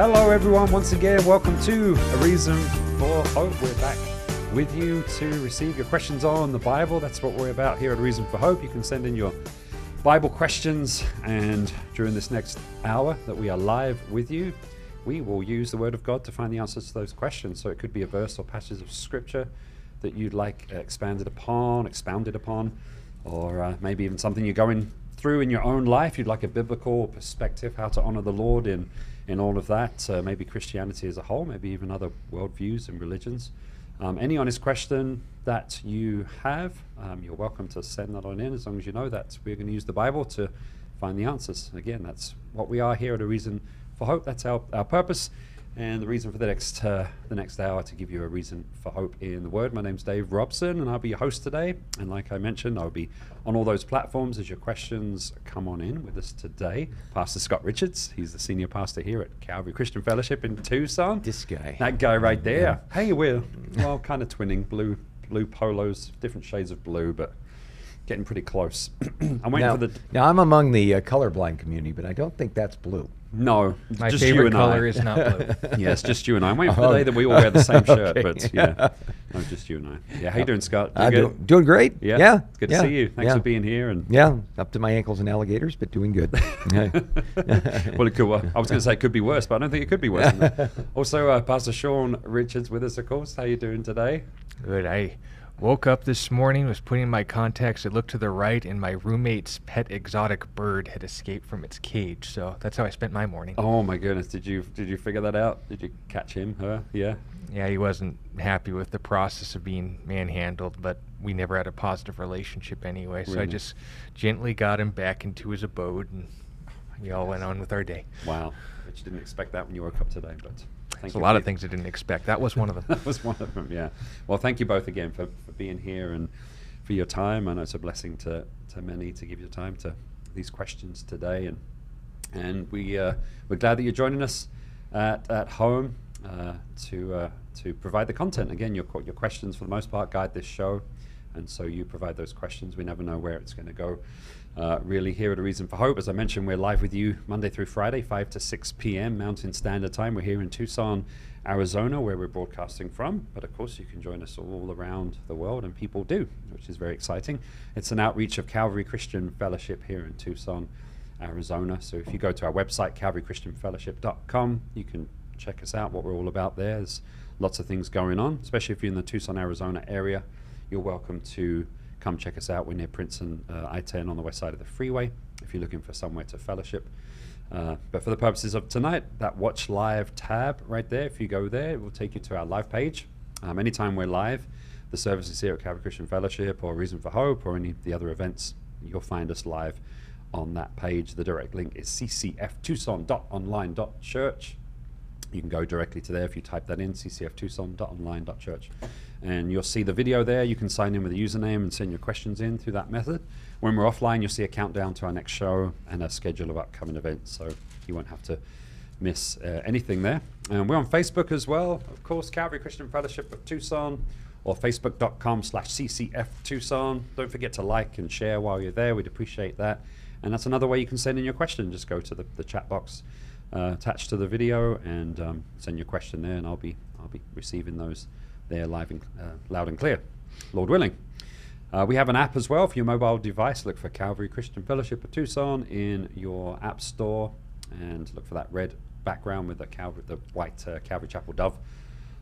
Hello, everyone. Once again, welcome to A Reason for Hope. We're back with you to receive your questions on the Bible. That's what we're about here at A Reason for Hope. You can send in your Bible questions, and during this next hour that we are live with you, we will use the Word of God to find the answers to those questions. So it could be a verse or passage of Scripture that you'd like expanded upon, expounded upon, or uh, maybe even something you're going through in your own life. You'd like a biblical perspective, how to honor the Lord in, in all of that. Uh, maybe Christianity as a whole, maybe even other worldviews and religions. Um, any honest question that you have, um, you're welcome to send that on in as long as you know that we're going to use the Bible to find the answers. Again, that's what we are here at A Reason for Hope. That's our, our purpose and the reason for the next uh, the next hour to give you a reason for hope in the Word. My name's Dave Robson, and I'll be your host today. And like I mentioned, I'll be on all those platforms as your questions come on in with us today. Pastor Scott Richards, he's the senior pastor here at Calvary Christian Fellowship in Tucson. This guy. That guy right there. Yeah. Hey, we're well, kind of twinning blue blue polos, different shades of blue, but getting pretty close. I'm waiting now, for the. Now I'm among the uh, colorblind community, but I don't think that's blue. No, My just you favorite and color I. is not blue. yes, just you and I. I'm waiting for the day that we all wear the same shirt, Okay. but yeah, no, just you and I. Yeah, how you doing, Scott? You I'm good? do- doing great. Yeah, yeah. It's good yeah, to see you. Thanks yeah. for being here. And Yeah, up to my ankles in alligators, but doing good. well, it could. Well, I was going to say it could be worse, but I don't think it could be worse. Than that. Also, uh, Pastor Sean Richards with us, of course. How you doing today? Good. I woke up this morning, was putting in my contacts. I looked to the right, and my roommate's pet exotic bird had escaped from its cage. So that's how I spent my morning. Oh my goodness! Did you did you figure that out? Did you catch him? Her? Yeah. Yeah, he wasn't happy with the process of being manhandled, but we never had a positive relationship anyway. So I just gently got him back into his abode, and oh we all went on with our day. Wow. Bet you didn't expect that when you woke up today, but thank There's you a lot of things I didn't expect. That was one of them. that was one of them. Yeah. Well, thank you both again for, for being here and for your time. I know it's a blessing to, to many to give your time to these questions today, and and we uh, we're glad that you're joining us at, at home uh, to uh, to provide the content. Again, your your questions for the most part guide this show, and so you provide those questions. We never know where it's going to go. Uh, really, here at A Reason for Hope, as I mentioned, we're live with you Monday through Friday, 5 to 6 p.m. Mountain Standard Time. We're here in Tucson, Arizona, where we're broadcasting from. But of course, you can join us all around the world, and people do, which is very exciting. It's an outreach of Calvary Christian Fellowship here in Tucson, Arizona. So if you go to our website, calvarychristianfellowship.com, you can check us out, what we're all about there. There's lots of things going on, especially if you're in the Tucson, Arizona area. You're welcome to come check us out. We're near Princeton uh, I 10 on the west side of the freeway if you're looking for somewhere to fellowship. Uh, but for the purposes of tonight, that Watch Live tab right there, if you go there, it will take you to our live page. Um, anytime we're live, the services here at Calvary Christian Fellowship or Reason for Hope or any of the other events, you'll find us live on that page. The direct link is ccftucson.online.church. You can go directly to there if you type that in, ccftucson.online.church. And you'll see the video there. You can sign in with a username and send your questions in through that method. When we're offline, you'll see a countdown to our next show and a schedule of upcoming events. So you won't have to miss uh, anything there. And we're on Facebook as well, of course, Calvary Christian Fellowship of Tucson or facebook.com slash ccf Tucson. Don't forget to like and share while you're there. We'd appreciate that. And that's another way you can send in your question. Just go to the, the chat box uh, attached to the video and um, send your question there, and I'll be I'll be receiving those there live and uh, loud and clear, Lord willing. Uh, we have an app as well for your mobile device. Look for Calvary Christian Fellowship of Tucson in your app store, and look for that red background with the Calvary, the white uh, Calvary Chapel Dove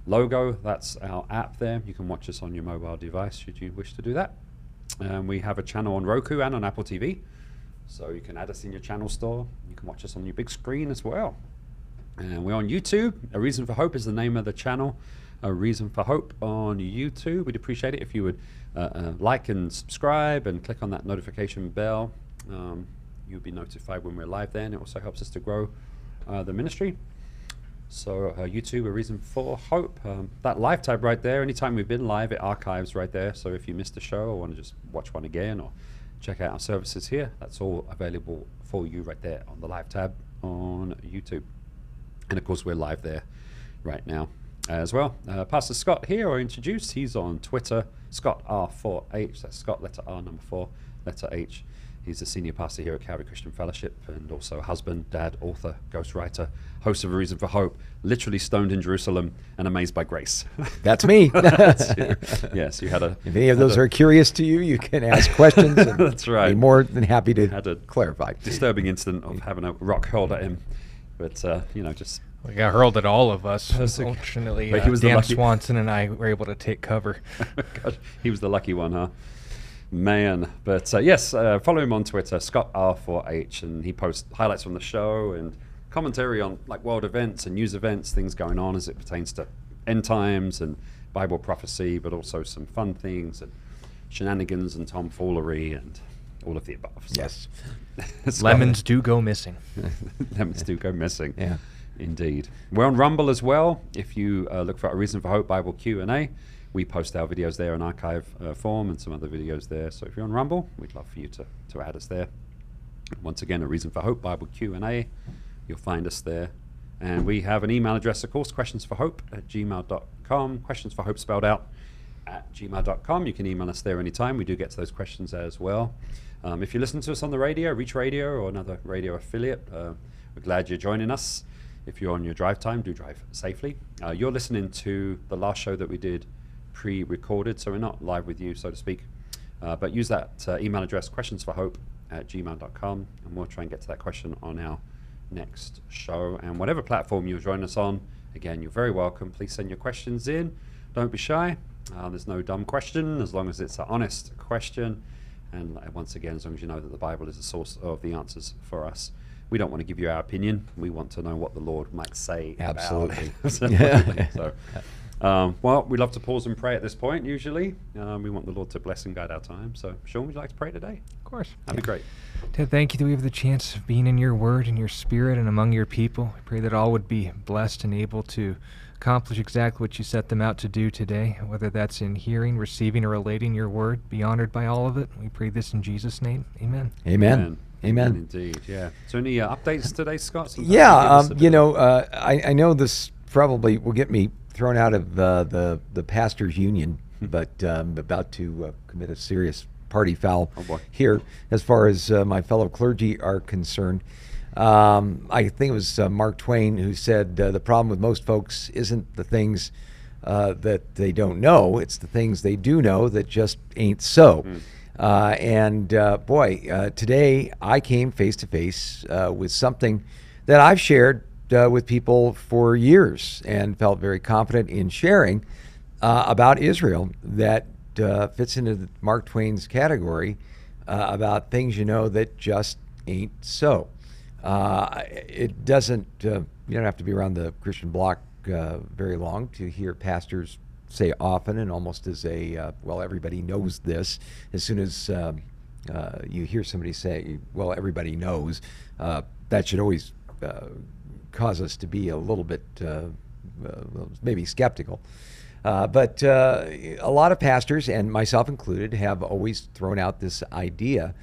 logo. That's our app there. You can watch us on your mobile device should you wish to do that. Um, we have a channel on Roku and on Apple TV. So you can add us in your channel store. You can watch us on your big screen as well. And we're on YouTube. A Reason for Hope is the name of the channel. A Reason for Hope on YouTube. We'd appreciate it if you would uh, uh, like and subscribe and click on that notification bell. Um, you'll be notified when we're live there, and it also helps us to grow uh, the ministry. So uh, YouTube, a reason for hope. Um, that live tab right there. Anytime we've been live, it archives right there. So if you missed a show or want to just watch one again or check out our services here, that's all available for you right there on the live tab on YouTube. And of course, we're live there right now as well. Uh, Pastor Scott here, I introduced. He's on Twitter, Scott R4H. That's Scott letter R number four, letter H. He's a senior pastor here at Calvary Christian Fellowship and also a husband, dad, author, ghostwriter, host of A Reason for Hope, literally stoned in Jerusalem and amazed by grace. That's me. That's you. Yes, you had a. If any of those a are curious to you, you can ask questions. And That's right. Be more than happy to Had a clarify. disturbing incident of having a rock hurled at him. But, uh, you know, just We got hurled at all of us. Perse- Unfortunately, But uh, he was the Dan lucky- Swanson and I were able to take cover. God, he was the lucky one, huh? Man, but uh, yes, uh, follow him on Twitter, Scott R4H, and he posts highlights from the show and commentary on like world events and news events, things going on as it pertains to end times and Bible prophecy, but also some fun things and shenanigans and tomfoolery and all of the above. So, Yes. Lemons do go missing. lemons do go missing. Yeah. Indeed. We're on Rumble as well. If you uh, look for a Reason for Hope Bible Q and A, we post our videos there in archive uh, form and some other videos there. So if you're on Rumble, we'd love for you to, to add us there. Once again, a Reason for Hope Bible Q and A. You'll find us there. And we have an email address, of course, questions for hope at gmail.com. Questions for hope spelled out at gmail.com. You can email us there anytime. We do get to those questions as well. Um, if you listen to us on the radio, Reach Radio or another radio affiliate, uh, we're glad you're joining us. If you're on your drive time, do drive safely. Uh, you're listening to the last show that we did pre recorded, so we're not live with you, so to speak. Uh, but use that uh, email address, questionsforhope for hope at gmail.com, and we'll try and get to that question on our next show. And whatever platform you're joining us on, again, you're very welcome. Please send your questions in. Don't be shy. Uh, there's no dumb question as long as it's an honest question. And uh, once again, as long as you know that the Bible is the source of the answers for us. We don't want to give you our opinion. We want to know what the Lord might say. Absolutely. Absolutely. so, um, well, we love to pause and pray at this point. Usually, um, we want the Lord to bless and guide our time. So, Sean, would you like to pray today? Of course. That'd be great. Ted, thank you that we have the chance of being in your word and your spirit and among your people. I pray that all would be blessed and able to accomplish exactly what you set them out to do today, whether that's in hearing, receiving, or relating your word. Be honored by all of it. We pray this in Jesus' name. Amen. Amen. Amen. Indeed. Yeah. So, any uh, updates today, Scott? Something Yeah, to um, you know, uh, I, I know this probably will get me thrown out of uh, the the pastors' union, but um, about to uh, commit a serious party foul Oh, here as far as uh, my fellow clergy are concerned. Um, I think it was uh, Mark Twain who said uh, the problem with most folks isn't the things uh, that they don't know; it's the things they do know that just ain't so. Uh, and uh, boy, uh, today I came face to face uh, with something that I've shared uh, with people for years and felt very confident in sharing uh, about Israel that uh, fits into Mark Twain's category uh, about things you know that just ain't so. Uh, it doesn't, uh, you don't have to be around the Christian block very long to hear pastors say often and almost as a, well, everybody knows this. As soon as um, you hear somebody say, well, everybody knows, that should always cause us to be a little bit uh, uh, maybe skeptical. Uh, but a lot of pastors, and myself included, have always thrown out this idea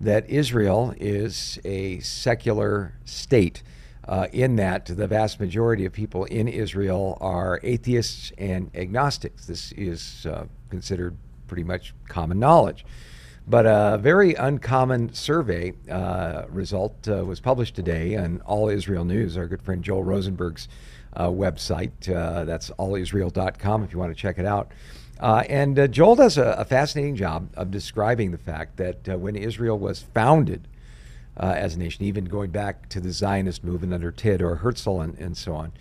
that Israel is a secular state, uh, in that the vast majority of people in Israel are atheists and agnostics. This is uh, considered pretty much common knowledge. But a very uncommon survey uh, result uh, was published today on All Israel News, our good friend Joel Rosenberg's uh, website. Uh, that's allisrael.com if you want to check it out. Uh, and uh, Joel does a, a fascinating job of describing the fact that when Israel was founded as a nation, even going back to the Zionist movement under Theodor Herzl and, and so on,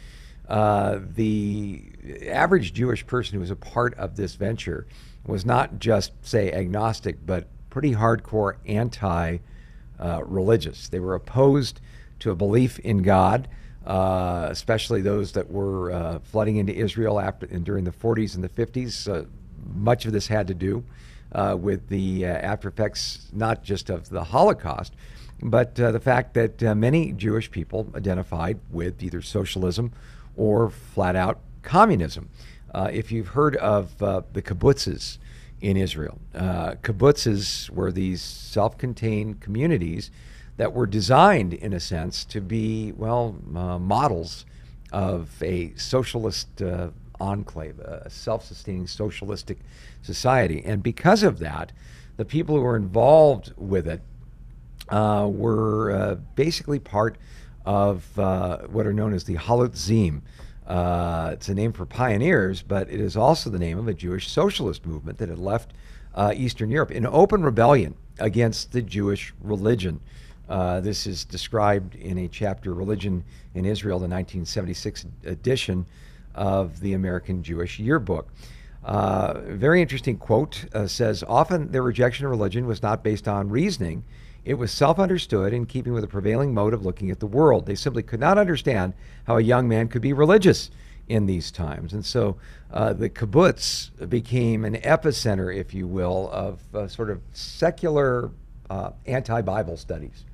uh, the average Jewish person who was a part of this venture was not just, say, agnostic, but pretty hardcore anti uh, religious. They were opposed to a belief in God, uh, especially those that were uh, flooding into Israel after and during the 40s and the 50s. Uh, much of this had to do uh, with the uh, after effects, not just of the Holocaust, but the fact that many Jewish people identified with either socialism or flat out communism. If you've heard of the kibbutzes in Israel, uh, kibbutzes were these self contained communities that were designed, in a sense, to be, well, uh, models of a socialist uh, enclave, a self sustaining socialistic society. And because of that, the people who were involved with it uh, were uh, basically part of uh, what are known as the Halutzim. Uh, it's a name for pioneers, but it is also the name of a Jewish socialist movement that had left uh, Eastern Europe in open rebellion against the Jewish religion. Uh, this is described in a chapter, Religion in Israel, the 1976 edition of the American Jewish Yearbook. Uh, very interesting quote uh, says Often their rejection of religion was not based on reasoning. It was self understood in keeping with the prevailing mode of looking at the world. They simply could not understand how a young man could be religious in these times. And so uh, the kibbutz became an epicenter, if you will, of uh, sort of secular uh, anti Bible studies,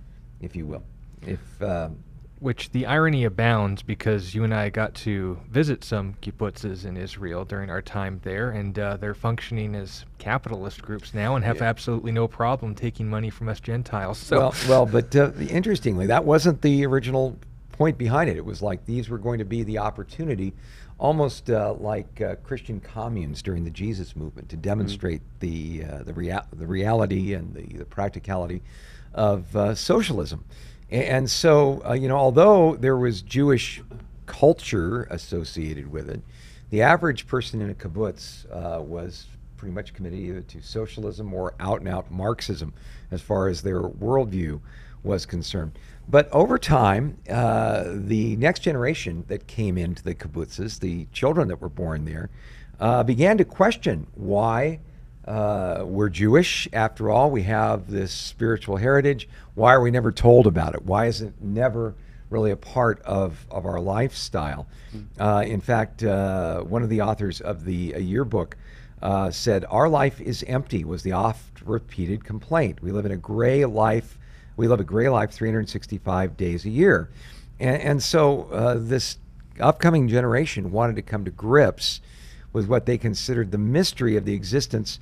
if you will. If um, which the irony abounds because you and I got to visit some kibbutzes in Israel during our time there, and uh, they're functioning as capitalist groups now and have Yeah. absolutely no problem taking money from us Gentiles. So, Well, well, but uh, interestingly, that wasn't the original point behind it. It was like these were going to be the opportunity, almost uh, like uh, Christian communes during the Jesus movement, to demonstrate the uh, the, rea- the reality and the, the practicality of uh, socialism. And so, uh, you know, although there was Jewish culture associated with it, the average person in a kibbutz uh, was pretty much committed either to socialism or out and out Marxism as far as their worldview was concerned. But over time, uh, the next generation that came into the kibbutzes, the children that were born there, uh, began to question why uh, we're Jewish. After all, we have this spiritual heritage. Why are we never told about it? Why is it never really a part of, of our lifestyle? Uh, in fact, uh, one of the authors of the yearbook uh, said, Our life is empty, was the oft repeated complaint. We live in a gray life. We live a gray life 365 days a year. And, and so uh, this upcoming generation wanted to come to grips with what they considered the mystery of the existence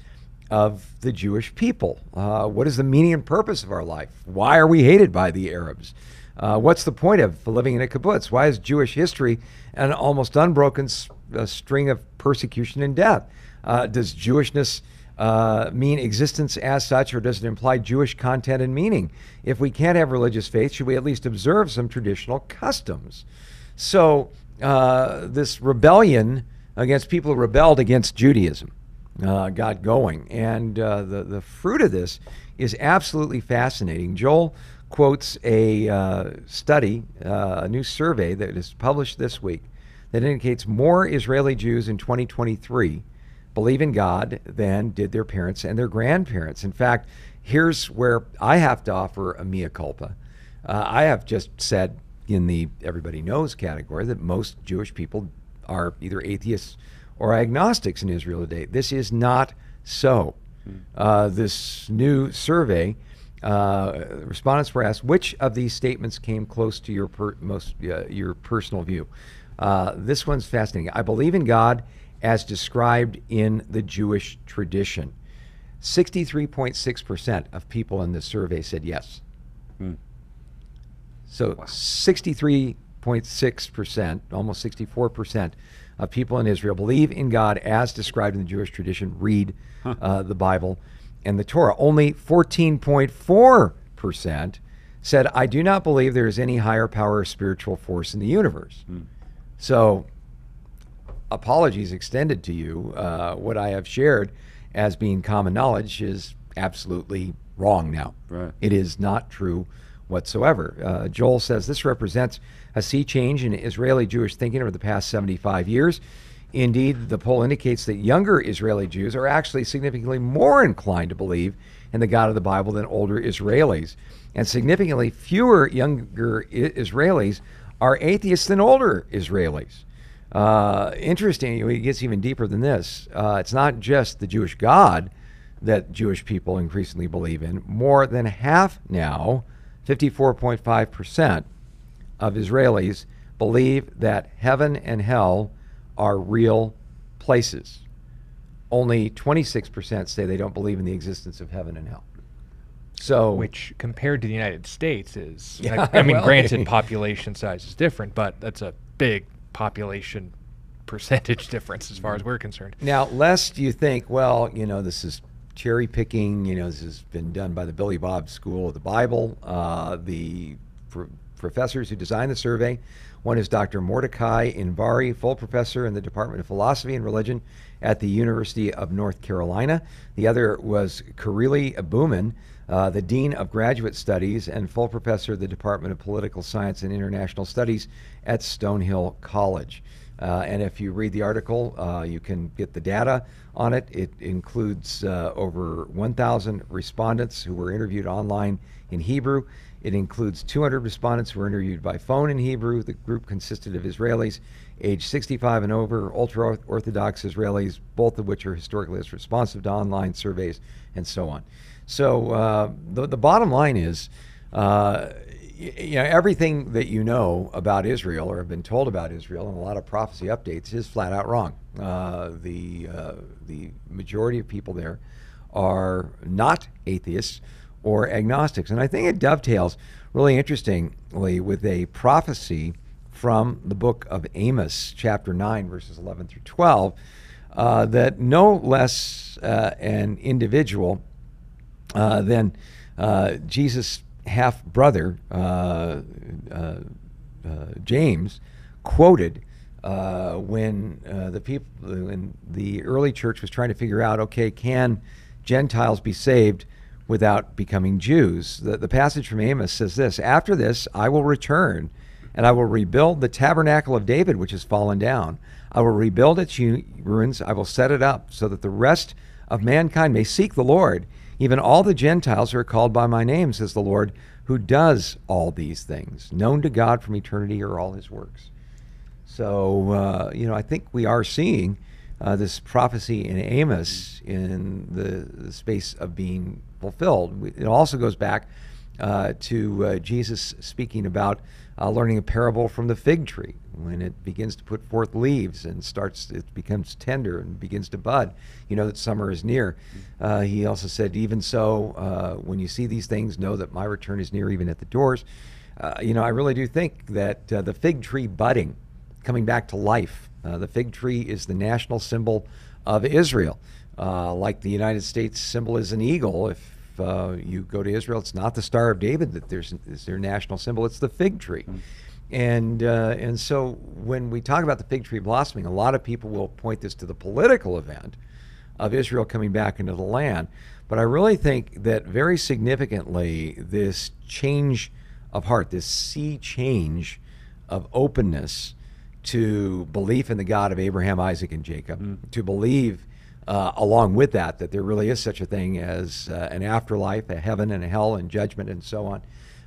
of the Jewish people. Uh, what is the meaning and purpose of our life? Why are we hated by the Arabs? Uh, what's the point of living in a kibbutz? Why is Jewish history an almost unbroken string of persecution and death? Uh, does Jewishness uh, mean existence as such, or does it imply Jewish content and meaning? If we can't have religious faith, should we at least observe some traditional customs? So, uh, this rebellion against people who rebelled against Judaism uh, got going. And uh, the, the fruit of this is absolutely fascinating. Joel quotes a uh, study, uh, a new survey that is published this week that indicates more Israeli Jews in 2023 believe in God than did their parents and their grandparents. In fact, here's where I have to offer a mea culpa. Uh, I have just said in the everybody knows category that most Jewish people are either atheists or agnostics in Israel today. This is not so. Uh, this new survey, uh, respondents were asked which of these statements came close to your per- most uh, your personal view. Uh, this one's fascinating. I believe in God as described in the Jewish tradition. 63.6% of people in this survey said yes. So 63.6%, almost 64% of people in Israel believe in God as described in the Jewish tradition, read uh, the Bible and the Torah. Only 14.4% said, I do not believe there is any higher power or spiritual force in the universe. So apologies extended to you. Uh, what I have shared as being common knowledge is absolutely wrong now. Right. It is not true whatsoever. Uh, Joel says this represents a sea change in Israeli Jewish thinking over the past 75 years. Indeed, the poll indicates that younger Israeli Jews are actually significantly more inclined to believe in the God of the Bible than older Israelis. And significantly fewer younger I- Israelis are atheists than older Israelis. Uh, interesting, it gets even deeper than this. Uh, it's not just the Jewish God that Jewish people increasingly believe in. More than half now, 54.5% of Israelis believe that heaven and hell are real places. Only 26% say they don't believe in the existence of heaven and hell. So, which compared to the United States is, Yeah, like, I mean, well, granted, population size is different, but that's a big population percentage difference as far as mm-hmm. we're concerned. Now, lest you think, well, you know, this is cherry picking. You know, this has been done by the Billy Bob School of the Bible. Uh, the pr- professors who designed the survey one is Dr. Mordecai Inbari, full professor in the Department of Philosophy and Religion at the University of North Carolina. The other was Kirill Bumin, uh, the Dean of Graduate Studies and full professor of the Department of Political Science and International Studies at Stonehill College. Uh, and if you read the article, uh, you can get the data on it. It includes uh, over 1,000 respondents who were interviewed online in Hebrew. It includes 200 respondents who were interviewed by phone in Hebrew. The group consisted of Israelis aged 65 and over, ultra Orthodox Israelis, both of which are historically less responsive to online surveys, and so on. So uh, the, the bottom line is uh, you know, everything that you know about Israel or have been told about Israel and a lot of prophecy updates is flat out wrong. Uh, the, uh, the majority of people there are not atheists or agnostics. And I think it dovetails really interestingly with a prophecy from the book of Amos, chapter 9, verses 11 through 12, uh, that no less uh, an individual uh, than uh, Jesus' half brother, uh, uh, James, quoted when the people, when the early church was trying to figure out, okay, can Gentiles be saved? without becoming Jews. The, the passage from Amos says this After this, I will return and I will rebuild the tabernacle of David, which has fallen down. I will rebuild its ruins. I will set it up so that the rest of mankind may seek the Lord. Even all the Gentiles who are called by my name, says the Lord, who does all these things, known to God from eternity are all his works. So, uh, you know, I think we are seeing uh, this prophecy in Amos in the, the, space of being fulfilled. It also goes back uh, to uh, Jesus speaking about uh, learning a parable from the fig tree. When it begins to put forth leaves and starts, it becomes tender and begins to bud. You know that summer is near. Uh, he also said, Even so, uh, when you see these things, know that my return is near, even at the doors. you know, I really do think that the fig tree budding, coming back to life, uh, the fig tree is the national symbol of Israel. Uh, like the United States symbol is an eagle. If uh, you go to Israel, it's not the Star of David that there's is their national symbol. It's the fig tree. Mm-hmm. And uh, and so when we talk about the fig tree blossoming, a lot of people will point this to the political event of Israel coming back into the land. But I really think that very significantly, this change of heart, this sea change of openness to belief in the God of Abraham, Isaac, and Jacob, mm. to believe uh, along with that that there really is such a thing as uh, an afterlife, a heaven and a hell, and judgment, and so on,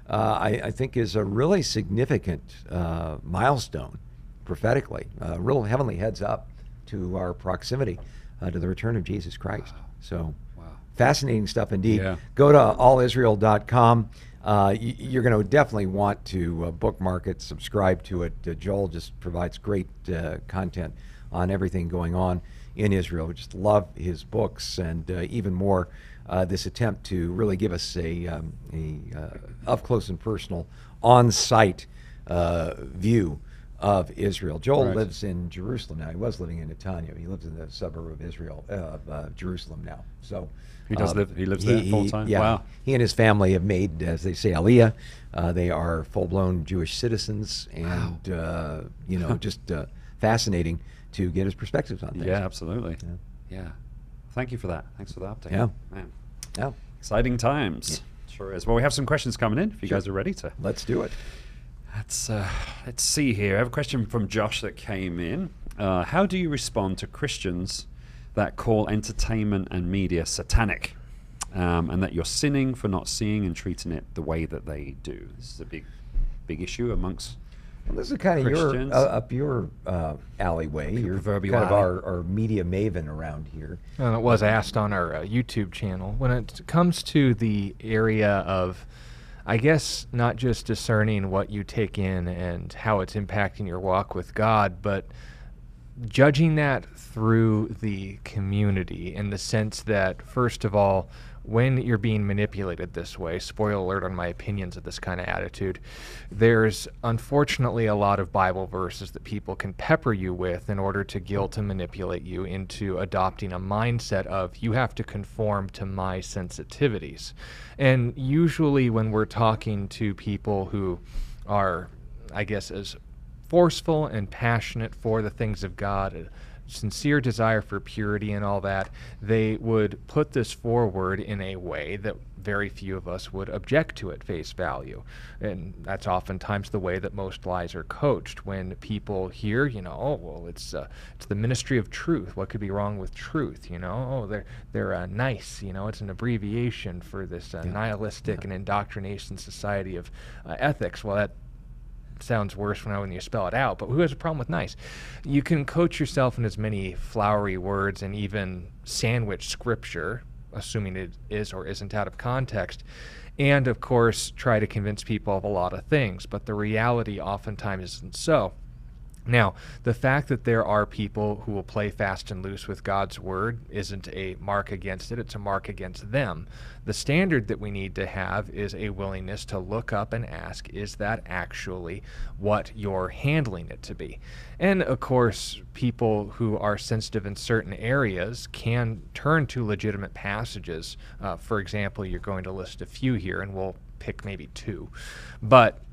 uh, I, I, think is a really significant uh, milestone prophetically, a real heavenly heads up to our proximity uh, to the return of Jesus Christ. So, wow. fascinating stuff indeed. Yeah. Go to allisrael.com. Uh, you're going to definitely want to uh, bookmark it, subscribe to it. Uh, Joel just provides great uh, content on everything going on in Israel. We just love his books, and uh, even more uh, this attempt to really give us a, um, a up close and personal, on site view of Israel. Joel right. lives in Jerusalem now. He was living in Netanya. He lives in the suburb of Israel, of Jerusalem now. So. He does um, live. He lives there full time. Yeah, wow. He and his family have made, as they say, aliyah. Uh, they are full-blown Jewish citizens, and wow. uh, you know, just uh, fascinating to get his perspectives on things. Yeah, absolutely. Yeah. yeah. Thank you for that. Thanks for the update. Yeah. Man. Yeah. Exciting times. Yeah. Sure is. Well, we have some questions coming in. If you sure. guys are ready to. Let's do it. Let's uh, let's see here. I have a question from Josh that came in. Uh, how do you respond to Christians that call entertainment and media satanic, um, and that you're sinning for not seeing and treating it the way that they do. This is a big, big issue amongst. Well, this is kind of your uh, up your uh, alleyway. You're kind alley. of our, our media maven around here. And it was asked on our uh, YouTube channel when it comes to the area of. I guess not just discerning what you take in and how it's impacting your walk with God, but judging that through the community in the sense that, first of all, when you're being manipulated this way, spoiler alert on my opinions of this kind of attitude, there's unfortunately a lot of Bible verses that people can pepper you with in order to guilt and manipulate you into adopting a mindset of you have to conform to my sensitivities. And usually, when we're talking to people who are, I guess, as forceful and passionate for the things of God, sincere desire for purity and all that, they would put this forward in a way that very few of us would object to at face value. And that's oftentimes the way that most lies are coached. When people hear, you know, oh well, it's uh, it's the ministry of truth. What could be wrong with truth? You know, oh they're they're uh, nice. You know, it's an abbreviation for this uh, yeah. nihilistic yeah. and indoctrination society of uh, ethics. Well, that sounds worse when, I, when you spell it out, but who has a problem with nice? You can coach yourself in as many flowery words and even sandwich scripture, assuming it is or isn't out of context, and of course try to convince people of a lot of things, but the reality oftentimes isn't so. Now, the fact that there are people who will play fast and loose with God's word isn't a mark against it, it's a mark against them. The standard that we need to have is a willingness to look up and ask, is that actually what you're handling it to be? And of course, people who are sensitive in certain areas can turn to legitimate passages. Uh, for example, you're going to list a few here, and we'll pick maybe two. But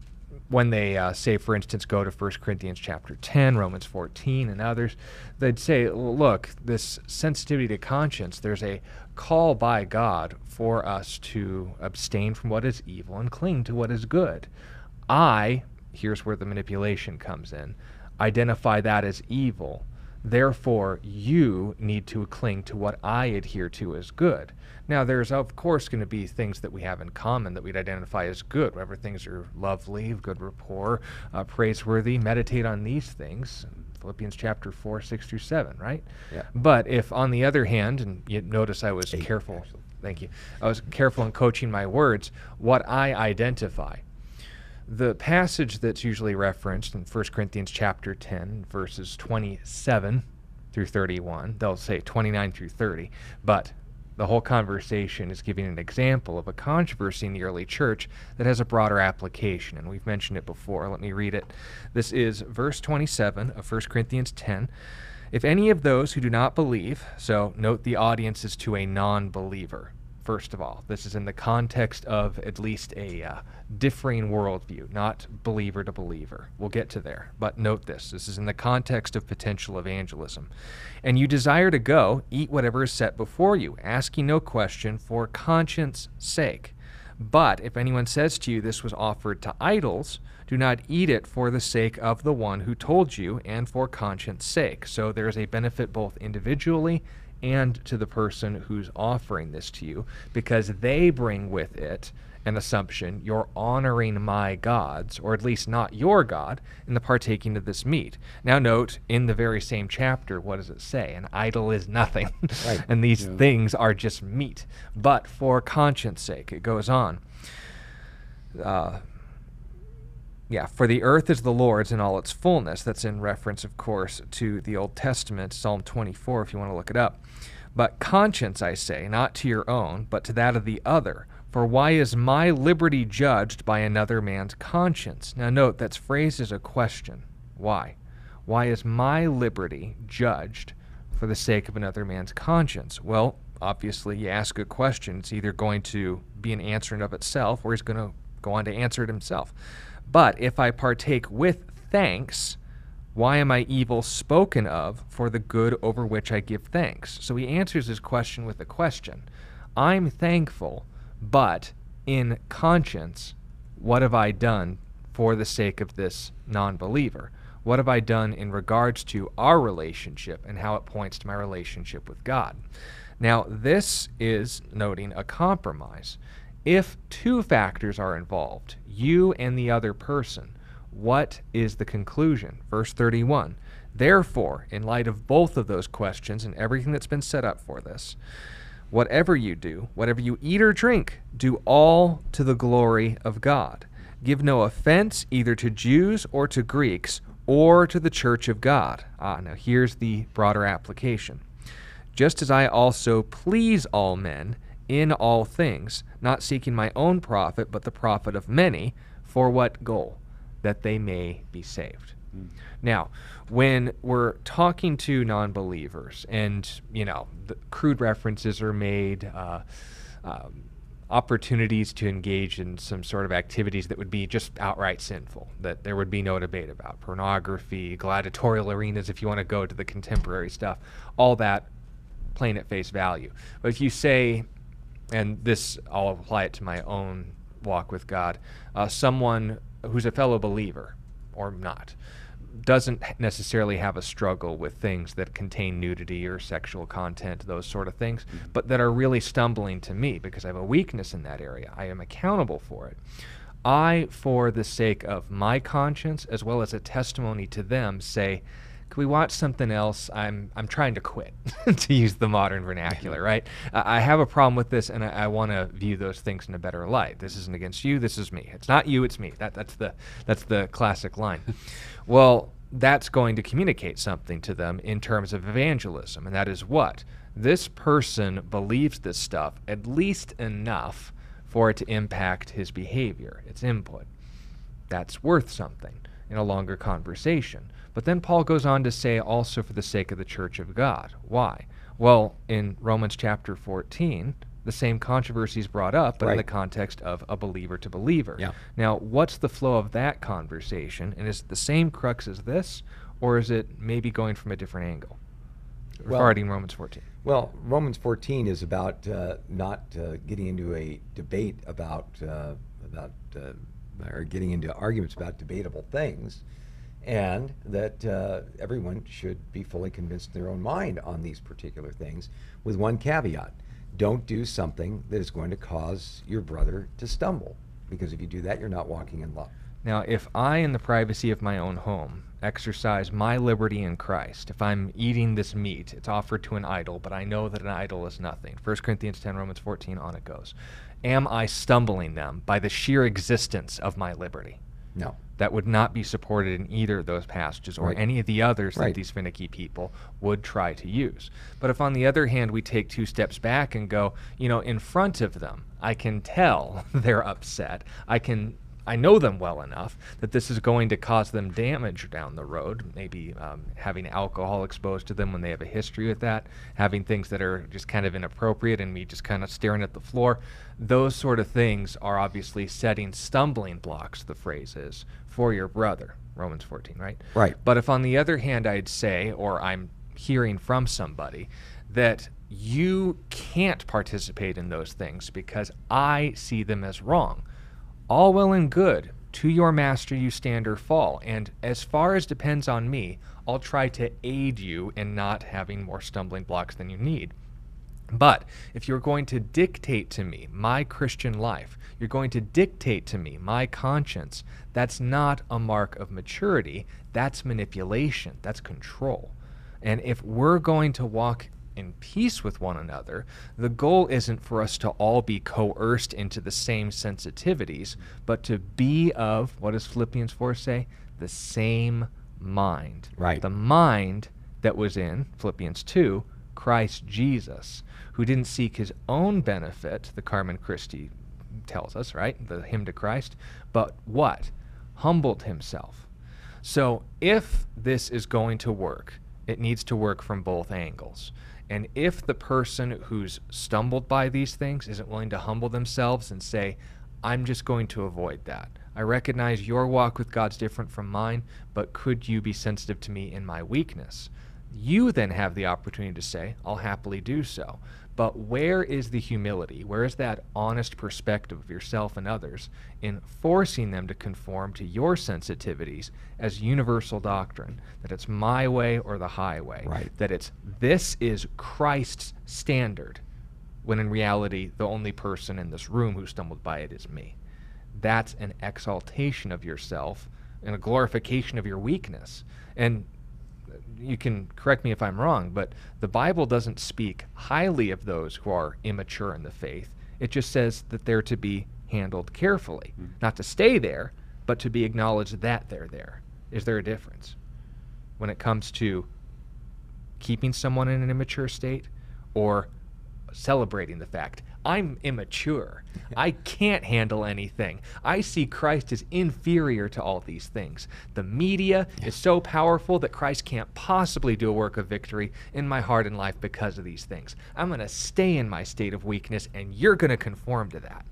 when they uh, say, for instance, go to 1 Corinthians chapter 10, Romans 14, and others, they'd say, look, this sensitivity to conscience, there's a call by God for us to abstain from what is evil and cling to what is good. I, here's where the manipulation comes in, identify that as evil. Therefore, you need to cling to what I adhere to as good. Now, there's of course going to be things that we have in common that we'd identify as good. Whatever things are lovely, good rapport, uh, praiseworthy, meditate on these things. Philippians chapter 4, 6 through 7, right? Yeah. But if, on the other hand, and you notice I was Eight, careful, actually. thank you, I was careful in coaching my words, what I identify. The passage that's usually referenced in 1 Corinthians chapter 10, verses 27 through 31, they'll say 29 through 30, but the whole conversation is giving an example of a controversy in the early church that has a broader application, and we've mentioned it before. Let me read it. This is verse 27 of 1 Corinthians 10. If any of those who do not believe, so note the audience is to a non believer, first of all. This is in the context of at least a uh, differing worldview, not believer to believer. We'll get to there. But note this this is in the context of potential evangelism. And you desire to go, eat whatever is set before you, asking no question for conscience sake. But if anyone says to you, This was offered to idols, do not eat it for the sake of the one who told you and for conscience sake. So there is a benefit both individually and to the person who's offering this to you because they bring with it an assumption you're honoring my gods, or at least not your God, in the partaking of this meat. Now, note in the very same chapter, what does it say? An idol is nothing, right. and these Yeah. things are just meat. But for conscience sake, it goes on. Uh, yeah, for the earth is the Lord's in all its fullness. That's in reference, of course, to the Old Testament, Psalm 24, if you want to look it up. But conscience, I say, not to your own, but to that of the other. For why is my liberty judged by another man's conscience? Now, note that's phrased as a question. Why? Why is my liberty judged for the sake of another man's conscience? Well, obviously, you ask a question, it's either going to be an answer in of itself, or he's going to go on to answer it himself. But if I partake with thanks, why am I evil spoken of for the good over which I give thanks? So he answers his question with a question. I'm thankful, but in conscience, what have I done for the sake of this non believer? What have I done in regards to our relationship and how it points to my relationship with God? Now, this is noting a compromise. If two factors are involved, you and the other person, what is the conclusion? Verse 31. Therefore, in light of both of those questions and everything that's been set up for this, whatever you do, whatever you eat or drink, do all to the glory of God. Give no offense either to Jews or to Greeks or to the church of God. Ah, now here's the broader application. Just as I also please all men, in all things, not seeking my own profit, but the profit of many. For what goal? That they may be saved. Mm. Now, when we're talking to non believers, and, you know, crude references are made, uh, um, opportunities to engage in some sort of activities that would be just outright sinful, that there would be no debate about. Pornography, gladiatorial arenas, if you want to go to the contemporary stuff, all that plain at face value. But if you say, and this, I'll apply it to my own walk with God, uh, someone who's a fellow believer or not, doesn't necessarily have a struggle with things that contain nudity or sexual content, those sort of things, mm-hmm. but that are really stumbling to me because I have a weakness in that area. I am accountable for it. I, for the sake of my conscience as well as a testimony to them, say, can we watch something else? I'm I'm trying to quit, to use the modern vernacular, mm-hmm. right? I have a problem with this, and I, I want to view those things in a better light. This isn't against you. This is me. It's not you. It's me. That that's the that's the classic line. well, that's going to communicate something to them in terms of evangelism, and that is what this person believes this stuff at least enough for it to impact his behavior, its input. That's worth something in a longer conversation. But then Paul goes on to say also for the sake of the church of God. Why? Well, in Romans chapter 14, the same controversy is brought up, but right. in the context of a believer to believer. Yeah. Now, what's the flow of that conversation? And is it the same crux as this, or is it maybe going from a different angle well, regarding Romans 14? Well, Romans 14 is about uh, not uh, getting into a debate about uh, about uh, or getting into arguments about debatable things and that uh, everyone should be fully convinced in their own mind on these particular things, with one caveat don't do something that is going to cause your brother to stumble, because if you do that, you're not walking in love. Now, if I, in the privacy of my own home, exercise my liberty in Christ, if I'm eating this meat, it's offered to an idol, but I know that an idol is nothing. 1 Corinthians 10, Romans 14, on it goes. Am I stumbling them by the sheer existence of my liberty? No that would not be supported in either of those passages or right. any of the others right. that these finicky people would try to use. But if, on the other hand, we take two steps back and go, you know, in front of them, I can tell they're upset. I can I know them well enough that this is going to cause them damage down the road. Maybe um, having alcohol exposed to them when they have a history with that, having things that are just kind of inappropriate and me just kind of staring at the floor. Those sort of things are obviously setting stumbling blocks, the phrase is, for your brother. Romans 14, right? Right. But if on the other hand, I'd say, or I'm hearing from somebody, that you can't participate in those things because I see them as wrong all well and good. To your master you stand or fall. And as far as depends on me, I'll try to aid you in not having more stumbling blocks than you need. But if you're going to dictate to me my Christian life, you're going to dictate to me my conscience, that's not a mark of maturity. That's manipulation. That's control. And if we're going to walk in peace with one another, the goal isn't for us to all be coerced into the same sensitivities, but to be of, what does Philippians 4 say? The same mind. Right. The mind that was in Philippians 2, Christ Jesus, who didn't seek his own benefit, the Carmen Christi tells us, right? The hymn to Christ, but what? Humbled himself. So if this is going to work, it needs to work from both angles. And if the person who's stumbled by these things isn't willing to humble themselves and say, I'm just going to avoid that. I recognize your walk with God's different from mine, but could you be sensitive to me in my weakness? You then have the opportunity to say, I'll happily do so. But where is the humility? Where is that honest perspective of yourself and others in forcing them to conform to your sensitivities as universal doctrine? That it's my way or the highway. Right. That it's this is Christ's standard, when in reality, the only person in this room who stumbled by it is me. That's an exaltation of yourself and a glorification of your weakness. And you can correct me if I'm wrong, but the Bible doesn't speak highly of those who are immature in the faith. It just says that they're to be handled carefully, mm. not to stay there, but to be acknowledged that they're there. Is there a difference when it comes to keeping someone in an immature state or celebrating the fact I'm immature. I can't handle anything. I see Christ as inferior to all these things. The media is so powerful that Christ can't possibly do a work of victory in my heart and life because of these things. I'm going to stay in my state of weakness, and you're going to conform to that.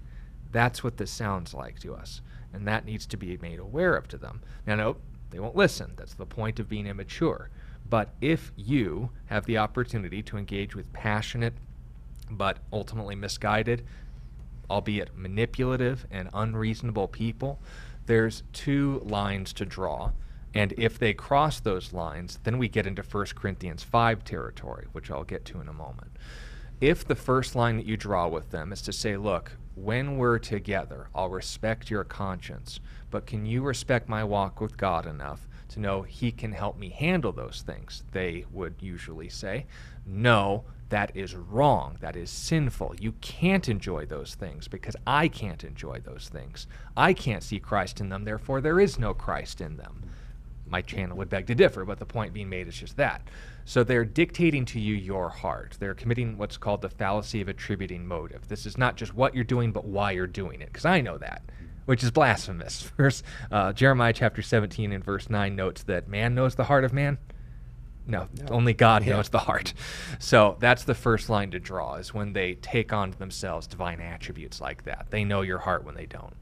That's what this sounds like to us. And that needs to be made aware of to them. Now, nope, they won't listen. That's the point of being immature. But if you have the opportunity to engage with passionate but ultimately misguided, albeit manipulative and unreasonable people, there's two lines to draw. And if they cross those lines, then we get into 1 Corinthians 5 territory, which I'll get to in a moment. If the first line that you draw with them is to say, look, when we're together, I'll respect your conscience, but can you respect my walk with God enough to know He can help me handle those things? They would usually say, no, that is wrong. That is sinful. You can't enjoy those things because I can't enjoy those things. I can't see Christ in them, therefore, there is no Christ in them. My channel would beg to differ, but the point being made is just that. So they're dictating to you your heart. They're committing what's called the fallacy of attributing motive. This is not just what you're doing, but why you're doing it, because I know that which is blasphemous. Verse uh, Jeremiah chapter 17 and verse 9 notes that man knows the heart of man, no, no. only God yeah. knows the heart. So that's the first line to draw is when they take on themselves divine attributes like that. They know your heart when they don't.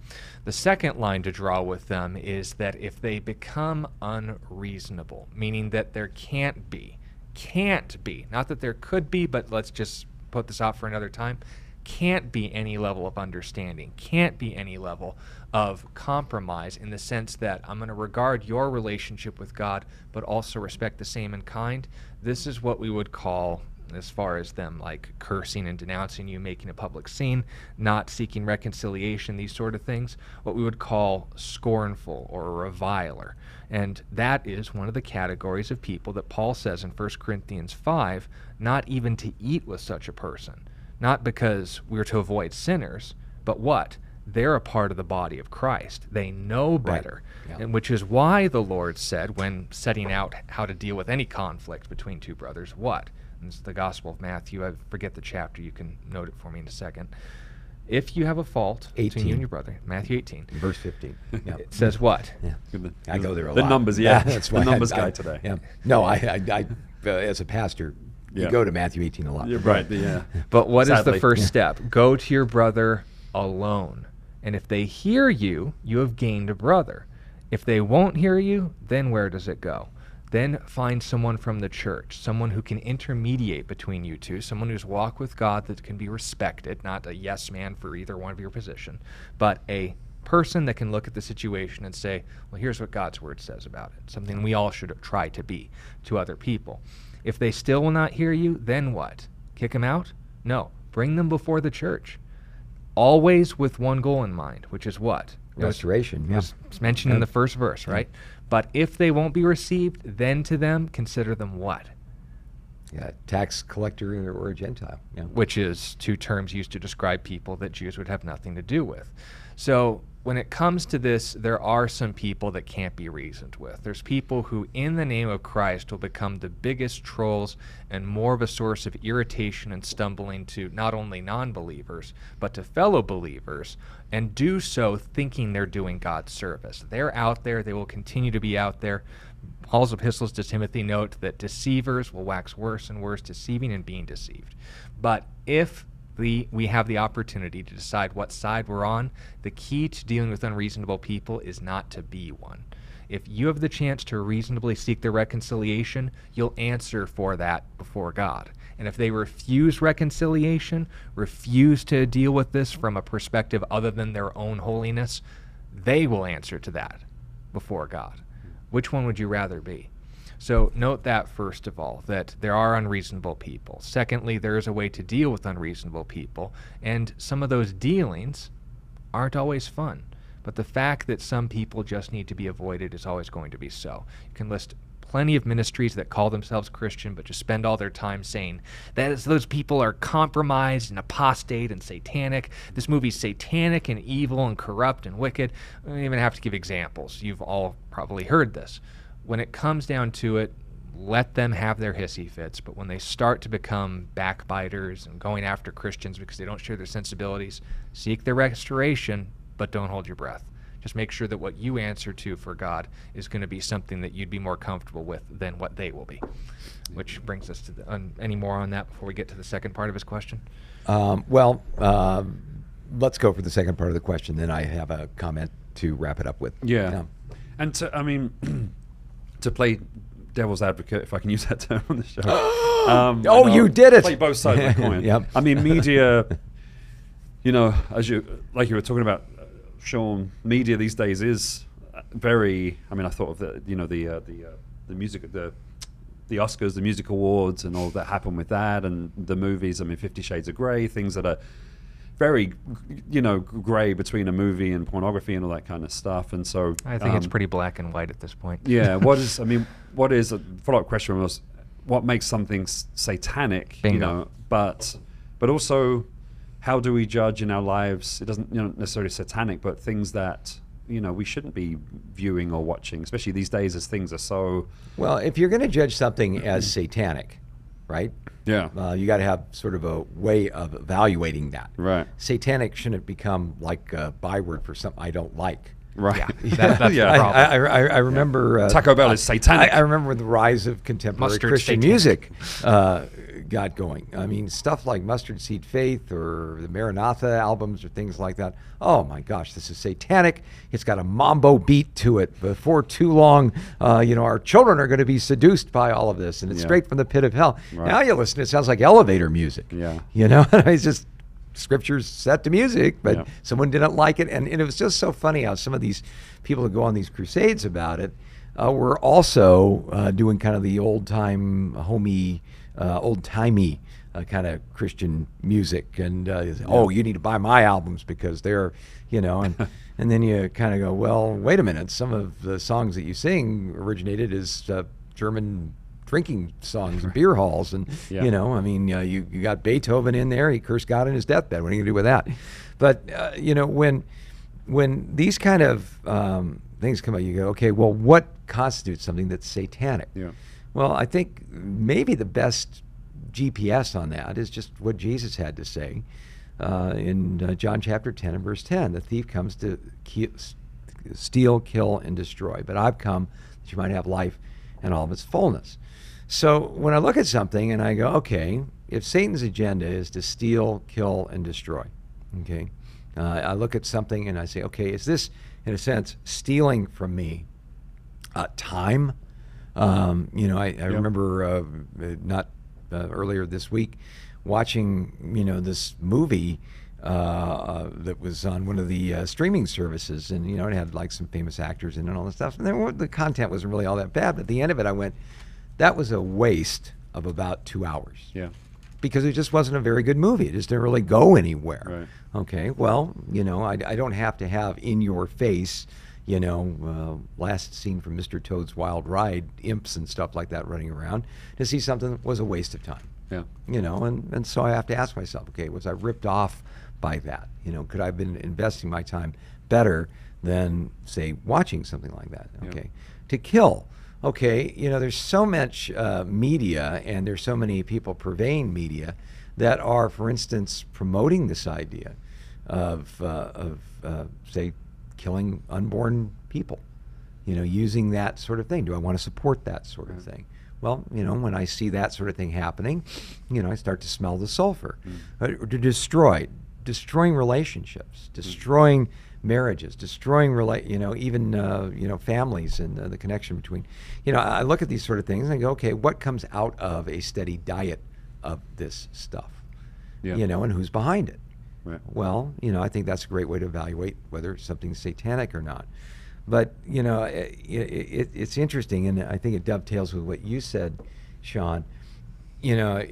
The second line to draw with them is that if they become unreasonable, meaning that there can't be, can't be, not that there could be, but let's just put this out for another time, can't be any level of understanding, can't be any level of compromise in the sense that I'm going to regard your relationship with God, but also respect the same in kind. This is what we would call, as far as them like cursing and denouncing you, making a public scene, not seeking reconciliation, these sort of things, what we would call scornful or a reviler. And that is one of the categories of people that Paul says in 1 Corinthians 5 not even to eat with such a person not because we're to avoid sinners, but what? They're a part of the body of Christ. They know better. Right. Yeah. And which is why the Lord said when setting out how to deal with any conflict between two brothers, what? And it's the Gospel of Matthew. I forget the chapter. You can note it for me in a second. If you have a fault 18. between you and your brother, Matthew 18, verse 15, yeah. it says what? Yeah. I go there a the lot. numbers, yeah. that's the numbers I, guy today. Yeah. No, I, I, I uh, as a pastor, yeah. You go to Matthew 18 a lot. You're right. Yeah. But what Sadly. is the first step? Go to your brother alone. And if they hear you, you have gained a brother. If they won't hear you, then where does it go? Then find someone from the church, someone who can intermediate between you two, someone who's walked with God that can be respected, not a yes man for either one of your position, but a person that can look at the situation and say, well, here's what God's word says about it. Something we all should try to be to other people. If they still will not hear you, then what? Kick them out? No. Bring them before the church. Always with one goal in mind, which is what? Restoration. Was, yeah. mentioned yeah. in the first verse, right? Yeah. But if they won't be received, then to them consider them what? Yeah, tax collector or a Gentile. Yeah. Which is two terms used to describe people that Jews would have nothing to do with. So when it comes to this, there are some people that can't be reasoned with. There's people who, in the name of Christ, will become the biggest trolls and more of a source of irritation and stumbling to not only non believers, but to fellow believers, and do so thinking they're doing God's service. They're out there, they will continue to be out there. Paul's epistles to Timothy note that deceivers will wax worse and worse, deceiving and being deceived. But if the, we have the opportunity to decide what side we're on. The key to dealing with unreasonable people is not to be one. If you have the chance to reasonably seek their reconciliation, you'll answer for that before God. And if they refuse reconciliation, refuse to deal with this from a perspective other than their own holiness, they will answer to that before God. Which one would you rather be? So note that first of all, that there are unreasonable people. Secondly, there is a way to deal with unreasonable people, and some of those dealings aren't always fun. But the fact that some people just need to be avoided is always going to be so. You can list plenty of ministries that call themselves Christian, but just spend all their time saying that those people are compromised and apostate and satanic. This movie's satanic and evil and corrupt and wicked. I don't even have to give examples. You've all probably heard this when it comes down to it, let them have their hissy fits. But when they start to become backbiters and going after Christians because they don't share their sensibilities, seek their restoration, but don't hold your breath. Just make sure that what you answer to for God is going to be something that you'd be more comfortable with than what they will be. Which brings us to the, um, any more on that before we get to the second part of his question? Um, well, uh, let's go for the second part of the question. Then I have a comment to wrap it up with. Yeah. And to, I mean, to play devil's advocate, if I can use that term on the show. um, Oh, you did it! Play both sides of the coin. Yep. I mean, media. You know, as you like, you were talking about, uh, Sean. Media these days is very. I mean, I thought of the, you know, the uh, the uh, the music, the the Oscars, the music awards, and all that happened with that, and the movies. I mean, Fifty Shades of Grey, things that are very, you know, grey between a movie and pornography and all that kind of stuff. And so I think it's um, pretty black and white at this point. yeah. What is? I mean, what is a follow up question was, what makes something s- satanic? You Bingo. know, but but also, how do we judge in our lives? It doesn't you know necessarily satanic, but things that you know we shouldn't be viewing or watching, especially these days as things are so. Well, if you're going to judge something as satanic, right? Yeah. Uh, you got to have sort of a way of evaluating that. Right. Satanic shouldn't become like a byword for something I don't like. Right. Yeah, that- that's the yeah. I, I, I remember uh, Taco Bell is satanic. I, I remember the rise of contemporary Mustard Christian satanic. music uh, got going. I mean, stuff like Mustard Seed Faith or the Maranatha albums or things like that. Oh my gosh, this is satanic. It's got a mambo beat to it. Before too long, uh, you know, our children are going to be seduced by all of this, and it's Yeah. straight from the pit of hell. Right. Now you listen, it sounds like elevator music. Yeah. You know, it's just scriptures set to music, but Yeah. someone didn't like it, and, and it was just so funny how some of these people who go on these crusades about it uh, were also uh, doing kind of the old time, homey, uh, old timey. Uh, kind of Christian music, and uh, oh, you need to buy my albums because they're, you know, and and then you kind of go, well, wait a minute. Some of the songs that you sing originated as uh, German drinking songs and beer halls, and Yeah. you know, I mean, uh, you you got Beethoven in there. He cursed God in his deathbed. What are you gonna do with that? But uh, you know, when when these kind of um, things come out, you go, okay, well, what constitutes something that's satanic? Yeah. Well, I think maybe the best GPS on that is just what Jesus had to say uh, in uh, John chapter 10 and verse 10. The thief comes to steal, kill, and destroy, but I've come that you might have life and all of its fullness. So when I look at something and I go, okay, if Satan's agenda is to steal, kill, and destroy, okay, uh, I look at something and I say, okay, is this, in a sense, stealing from me uh, time? Um, you know, I, I remember uh, uh, not uh, earlier this week watching, you know, this movie uh, uh, that was on one of the uh, streaming services, and you know, it had like some famous actors in it and all this stuff. And then the content wasn't really all that bad, but at the end of it, I went, that was a waste of about two hours Yeah. because it just wasn't a very good movie. It just didn't really go anywhere. Right. Okay, well, you know, I, I don't have to have in your face, you know, uh, last scene from Mr. Toad's Wild Ride, imps and stuff like that running around to see something that was a waste of time. Yeah. You know, and, and so I have to ask myself, okay, was I ripped off by that? You know, could I have been investing my time better than, say, watching something like that? Yeah. Okay. To kill, okay, you know, there's so much uh, media and there's so many people purveying media that are, for instance, promoting this idea of, uh, of uh, say, killing unborn people. You know, using that sort of thing. Do I want to support that sort of thing? Well, you know, when I see that sort of thing happening, you know, I start to smell the sulfur. Uh, to destroy, destroying relationships, destroying marriages, destroying rela- you know, even uh, you know, families and uh, the connection between. You know, I look at these sort of things and I go, okay, what comes out of a steady diet of this stuff? Yeah. You know, and who's behind it? Right. Well, you know, I think that's a great way to evaluate whether something's satanic or not. But you know, it, it, it's interesting, and I think it dovetails with what you said, Sean. You know,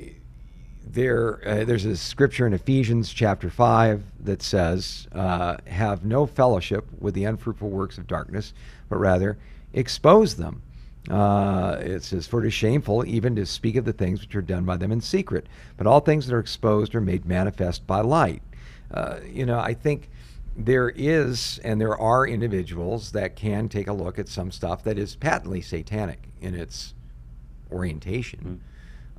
there uh, there's a scripture in Ephesians chapter five that says, uh, "Have no fellowship with the unfruitful works of darkness, but rather expose them." Uh, it says, "For it is shameful even to speak of the things which are done by them in secret, but all things that are exposed are made manifest by light." Uh, you know, I think there is and there are individuals that can take a look at some stuff that is patently satanic in its orientation,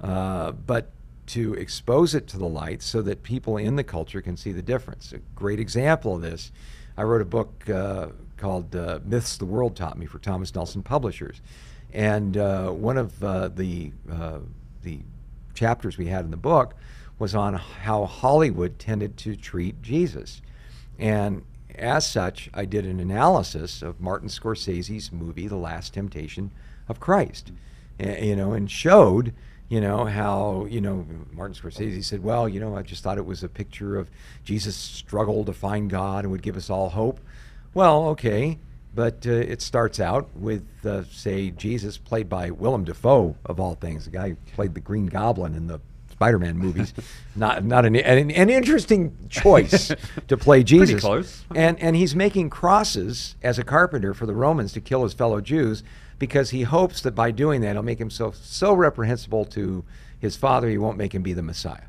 uh, but to expose it to the light so that people in the culture can see the difference. A great example of this, I wrote a book uh, called uh, Myths the World Taught Me for Thomas Nelson Publishers. And uh, one of uh, the, uh, the chapters we had in the book was on how Hollywood tended to treat Jesus. And as such, I did an analysis of Martin Scorsese's movie, The Last Temptation of Christ, A- you know, and showed, you know, how, you know, Martin Scorsese said, well, you know, I just thought it was a picture of Jesus' struggle to find God and would give us all hope. Well, okay, but uh, it starts out with, uh, say, Jesus, played by Willem Dafoe, of all things, the guy who played the Green Goblin in the Spider-Man movies. not not an, an, an interesting choice to play Jesus. close. And and he's making crosses as a carpenter for the Romans to kill his fellow Jews because he hopes that by doing that he'll make himself so reprehensible to his father he won't make him be the Messiah.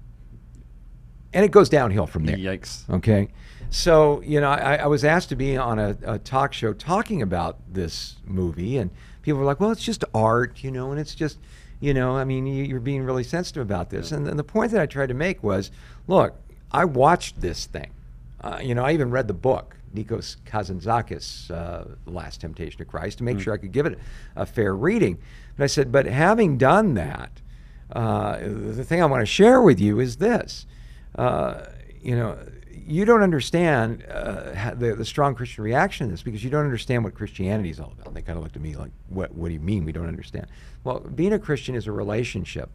And it goes downhill from there. Yikes. Okay. So, you know, I, I was asked to be on a, a talk show talking about this movie, and people were like, well, it's just art, you know, and it's just, you know, I mean, you, you're being really sensitive about this. And, and the point that I tried to make was look, I watched this thing. Uh, you know, I even read the book, Nikos Kazantzakis, uh, The Last Temptation of Christ, to make sure I could give it a fair reading. But I said, but having done that, uh, the thing I want to share with you is this. Uh, you know, you don't understand uh, the, the strong Christian reaction to this because you don't understand what Christianity is all about. And they kind of looked at me like, what, what do you mean we don't understand? Well, being a Christian is a relationship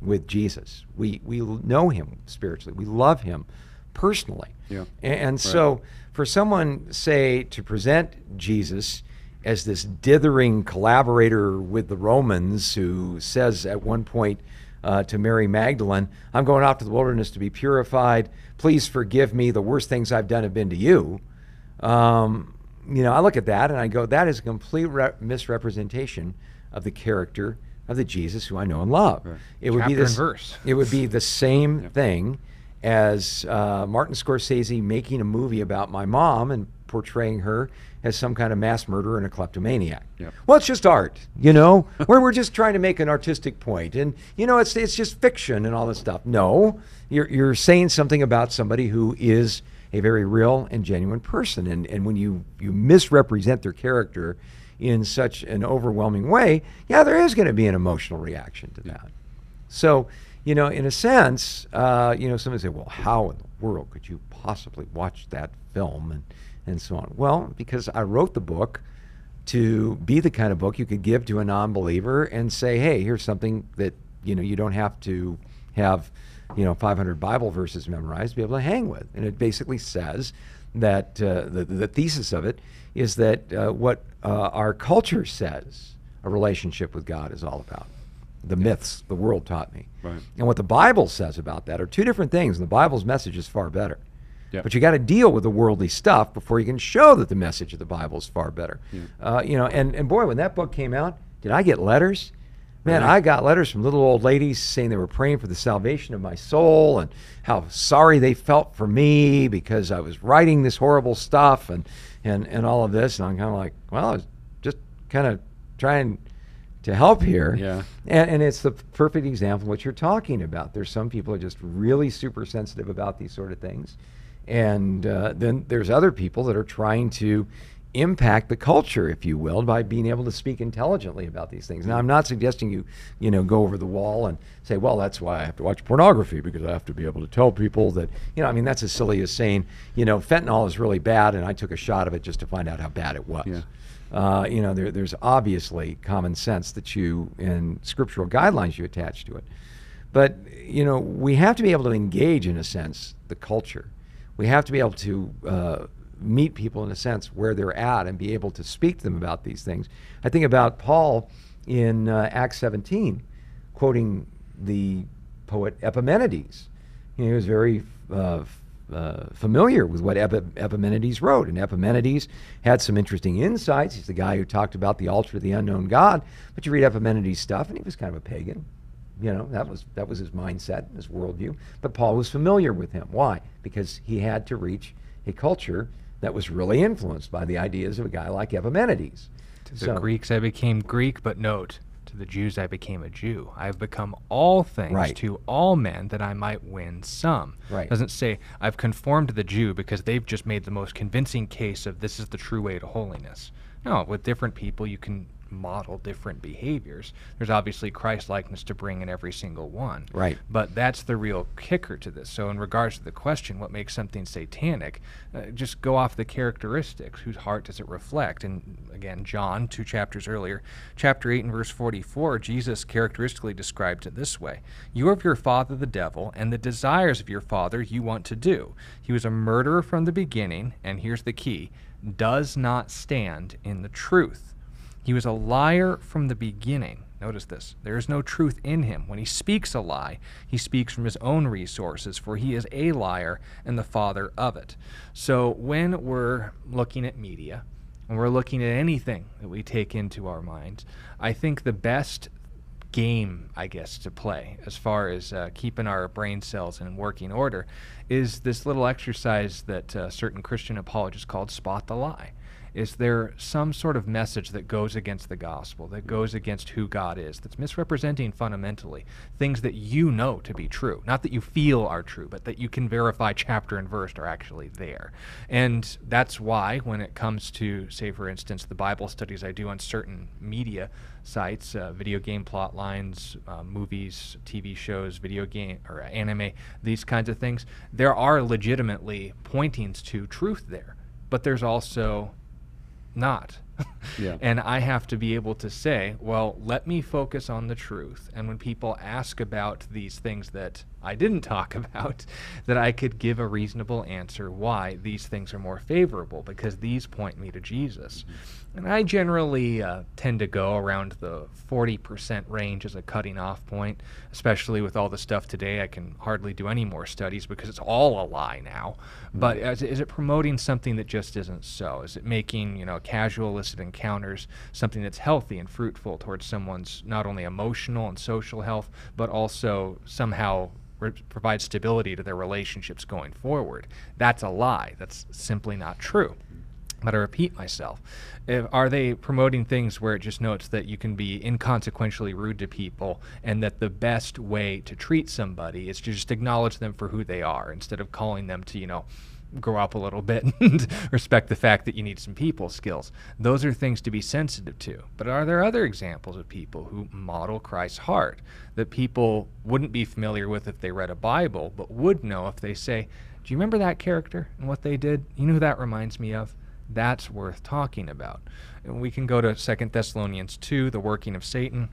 with Jesus. We, we know him spiritually, we love him personally. Yeah. A- And, so for someone, say, to present Jesus as this dithering collaborator with the Romans who says at one point uh, to Mary Magdalene, I'm going out to the wilderness to be purified. Please forgive me. The worst things I've done have been to you. Um, you know, I look at that and I go, that is a complete re- misrepresentation of the character of the Jesus who I know and love. Right. It would be Chapter this, verse. It would be the same Yeah. thing as uh, Martin Scorsese making a movie about my mom and portraying her as some kind of mass murderer and a kleptomaniac. Yep. Well, it's just art, you know. Where we're just trying to make an artistic point, and you know, it's it's just fiction and all this stuff. No, you're you're saying something about somebody who is a very real and genuine person, and and when you you misrepresent their character in such an overwhelming way, yeah, there is going to be an emotional reaction to that. So, you know, in a sense, uh, you know, somebody say, well, how in the world could you possibly watch that film and, and so on? Well, because I wrote the book to be the kind of book you could give to a non-believer and say, hey, here's something that, you know, you don't have to have, you know, 500 Bible verses memorized to be able to hang with. And it basically says that uh, the, the thesis of it is that uh, what uh, our culture says a relationship with God is all about the myths the world taught me. Right. And what the Bible says about that are two different things. And the Bible's message is far better. Yeah. But you got to deal with the worldly stuff before you can show that the message of the Bible is far better. Yeah. Uh, you know, and, and boy, when that book came out, did I get letters? Man? I got letters from little old ladies saying they were praying for the salvation of my soul and how sorry they felt for me because I was writing this horrible stuff and, and, and all of this. And I'm kind of like, well, I was just kind of trying to help here. Yeah. And, and it's the perfect example of what you're talking about. There's some people who are just really super sensitive about these sort of things. And uh, then there's other people that are trying to impact the culture, if you will, by being able to speak intelligently about these things. Now, I'm not suggesting you, you know, go over the wall and say, well, that's why I have to watch pornography because I have to be able to tell people that, you know, I mean, that's as silly as saying, you know, fentanyl is really bad and I took a shot of it just to find out how bad it was. Yeah. Uh, you know, there, there's obviously common sense that you and scriptural guidelines you attach to it. But, you know, we have to be able to engage, in a sense, the culture. We have to be able to uh, meet people, in a sense, where they're at and be able to speak to them about these things. I think about Paul in uh, Acts 17, quoting the poet Epimenides. You know, he was very uh, uh, familiar with what Epi- Epimenides wrote, and Epimenides had some interesting insights. He's the guy who talked about the altar of the unknown God. But you read Epimenides' stuff, and he was kind of a pagan. You know, that was that was his mindset, his worldview. But Paul was familiar with him. Why? Because he had to reach a culture that was really influenced by the ideas of a guy like Epimenides. To the Greeks, I became Greek, but note, to the Jews I became a Jew. I have become all things Right. to all men that I might win some. Right. Doesn't say I've conformed to the Jew because they've just made the most convincing case of this is the true way to holiness. No, with different people you can model different behaviors. There's obviously Christ likeness to bring in every single one. Right. But that's the real kicker to this. So, in regards to the question, what makes something satanic, uh, just go off the characteristics. Whose heart does it reflect? And again, John, two chapters earlier, chapter 8 and verse 44, Jesus characteristically describes it this way You are of your father, the devil, and the desires of your father you want to do. He was a murderer from the beginning, and here's the key does not stand in the truth. He was a liar from the beginning. Notice this. There is no truth in him. When he speaks a lie, he speaks from his own resources, for he is a liar and the father of it. So when we're looking at media, and we're looking at anything that we take into our minds, I think the best game, I guess, to play as far as uh, keeping our brain cells in working order is this little exercise that uh, certain Christian apologists called spot the lie. Is there some sort of message that goes against the gospel, that goes against who God is, that's misrepresenting fundamentally things that you know to be true? Not that you feel are true, but that you can verify chapter and verse are actually there. And that's why, when it comes to, say, for instance, the Bible studies I do on certain media sites, uh, video game plot lines, uh, movies, TV shows, video game or anime, these kinds of things, there are legitimately pointings to truth there. But there's also not. Yeah. and I have to be able to say, well, let me focus on the truth. And when people ask about these things that I didn't talk about, that I could give a reasonable answer why these things are more favorable, because these point me to Jesus. Mm-hmm. And I generally uh, tend to go around the 40% range as a cutting off point, especially with all the stuff today. I can hardly do any more studies because it's all a lie now. But is, is it promoting something that just isn't so? Is it making, you know, casual illicit encounters something that's healthy and fruitful towards someone's not only emotional and social health, but also somehow re- provide stability to their relationships going forward? That's a lie. That's simply not true. But I repeat myself. If, are they promoting things where it just notes that you can be inconsequentially rude to people and that the best way to treat somebody is to just acknowledge them for who they are instead of calling them to, you know, grow up a little bit and respect the fact that you need some people skills. Those are things to be sensitive to. But are there other examples of people who model Christ's heart that people wouldn't be familiar with if they read a Bible, but would know if they say, Do you remember that character and what they did? You know who that reminds me of? That's worth talking about. And we can go to 2 Thessalonians 2, the working of Satan.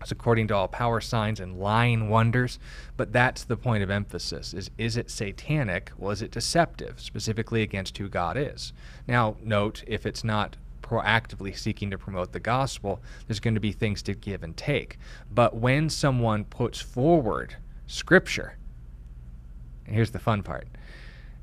It's according to all power signs and lying wonders but that's the point of emphasis is is it satanic well is it deceptive specifically against who god is now note if it's not proactively seeking to promote the gospel there's going to be things to give and take but when someone puts forward scripture and here's the fun part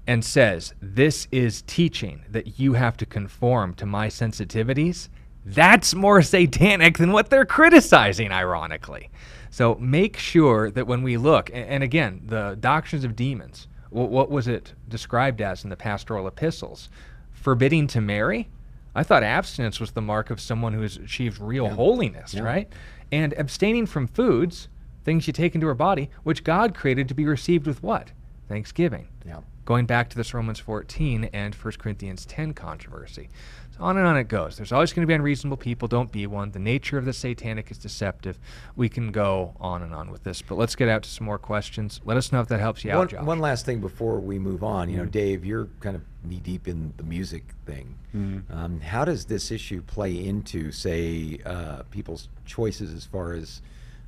and says this is teaching that you have to conform to my sensitivities that's more satanic than what they're criticizing, ironically. So make sure that when we look, and again, the doctrines of demons, what was it described as in the pastoral epistles? Forbidding to marry? I thought abstinence was the mark of someone who has achieved real holiness, Yeah. right? And abstaining from foods, things you take into our body, which God created to be received with what? Thanksgiving Yeah. Going back to this Romans 14 and 1 Corinthians 10 controversy. So on and on it goes. There's always going to be unreasonable people. Don't be one. The nature of the satanic is deceptive. We can go on and on with this, but let's get out to some more questions. Let us know if that helps you One, out, Josh. one last thing before we move on. Mm-hmm. You know, Dave, you're kind of knee deep in the music thing. Mm-hmm. Um, how does this issue play into, say, uh, people's choices as far as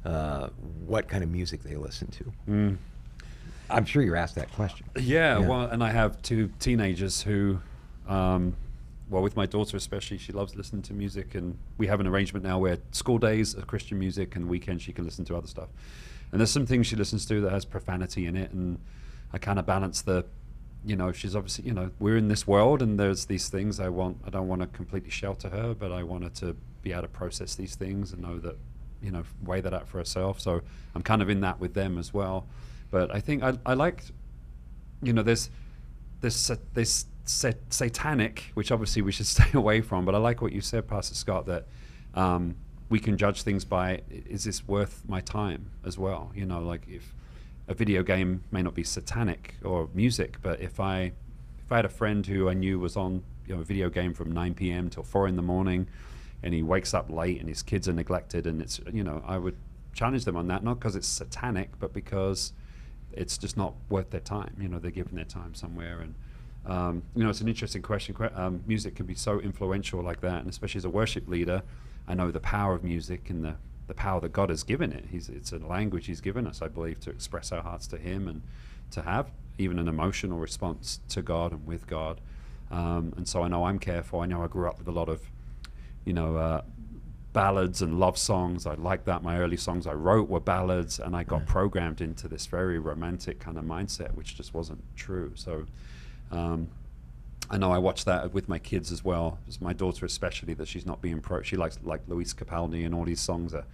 uh, what kind of music they listen to? Mm. I'm sure you're asked that question. Yeah, Yeah. well, and I have two teenagers who, um, well, with my daughter especially, she loves listening to music, and we have an arrangement now where school days are Christian music, and weekends she can listen to other stuff. And there's some things she listens to that has profanity in it, and I kind of balance the, you know, she's obviously, you know, we're in this world, and there's these things I want. I don't want to completely shelter her, but I want her to be able to process these things and know that, you know, weigh that out for herself. So I'm kind of in that with them as well. But I think I, I liked you know, there's this sa- satanic, which obviously we should stay away from. But I like what you said, Pastor Scott, that um, we can judge things by is this worth my time as well? You know, like if a video game may not be satanic or music, but if I if I had a friend who I knew was on you know a video game from 9 p.m. till 4 in the morning, and he wakes up late and his kids are neglected, and it's you know I would challenge them on that not because it's satanic, but because it's just not worth their time. You know, they're giving their time somewhere, and um, you know, it's an interesting question. Um, music can be so influential like that, and especially as a worship leader, I know the power of music and the the power that God has given it. He's, it's a language He's given us, I believe, to express our hearts to Him and to have even an emotional response to God and with God. Um, and so I know I'm careful. I know I grew up with a lot of, you know, uh, ballads and love songs. I like that. My early songs I wrote were ballads, and I got programmed into this very romantic kind of mindset, which just wasn't true. So um, I know I watch that with my kids as well. Just my daughter especially, that she's not being pro. She likes like Lewis Capaldi and all these songs are,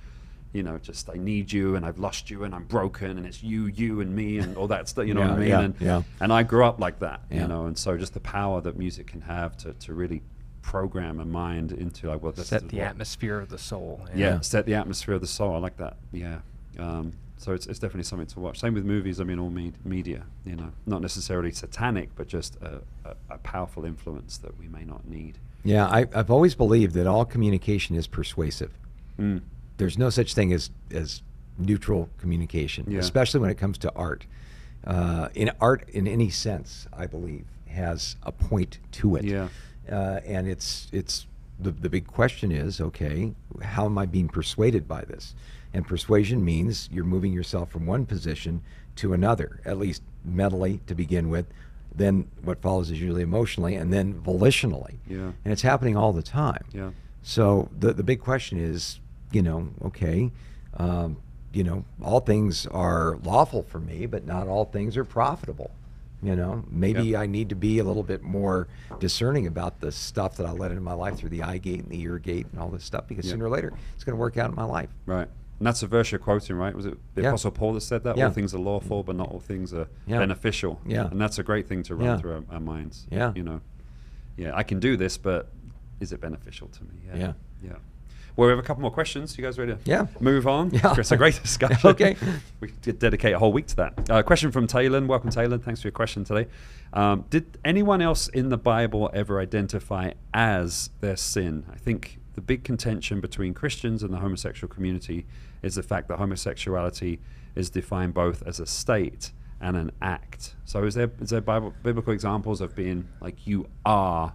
you know, just I need you and I've lost you and I'm broken and it's you, you and me and all that stuff. You know what I mean? yeah, and, yeah. and I grew up like that, Yeah. you know. And so just the power that music can have to, to really program a mind into like well, this Set the what- atmosphere of the soul. yeah, set the atmosphere of the soul. I like that. Yeah. Um, so it's, it's definitely something to watch. Same with movies. I mean, all me- media. You know, not necessarily satanic, but just a, a, a powerful influence that we may not need. Yeah, I, I've always believed that all communication is persuasive. Mm. There's no such thing as as neutral communication, Yeah. especially when it comes to art. Uh, in art, in any sense, I believe has a point to it. Yeah. Uh, and it's it's the the big question is okay, how am I being persuaded by this? And persuasion means you're moving yourself from one position to another, at least mentally to begin with. Then what follows is usually emotionally, and then volitionally. Yeah. And it's happening all the time. Yeah. So the the big question is, you know, okay, um, you know, all things are lawful for me, but not all things are profitable. You know, maybe. I need to be a little bit more discerning about the stuff that I let into my life through the eye gate and the ear gate and all this stuff, because sooner or later it's going to work out in my life. Right. And that's a verse you're quoting, right? Was it the Yeah. Apostle Paul that said that? All things are lawful, but not all things are beneficial. Yeah. And that's a great thing to run through our, our minds. Yeah. You know, yeah, I can do this, but is it beneficial to me? Yeah. Yeah. Well, we have a couple more questions. You guys ready to Yeah. move on? Yeah. It's a great discussion. Okay. We could dedicate a whole week to that. Uh, question from Taylor. Welcome, Taylor. Thanks for your question today. Um, did anyone else in the Bible ever identify as their sin? I think the big contention between Christians and the homosexual community is the fact that homosexuality is defined both as a state and an act. So, is there is there Bible, biblical examples of being like you are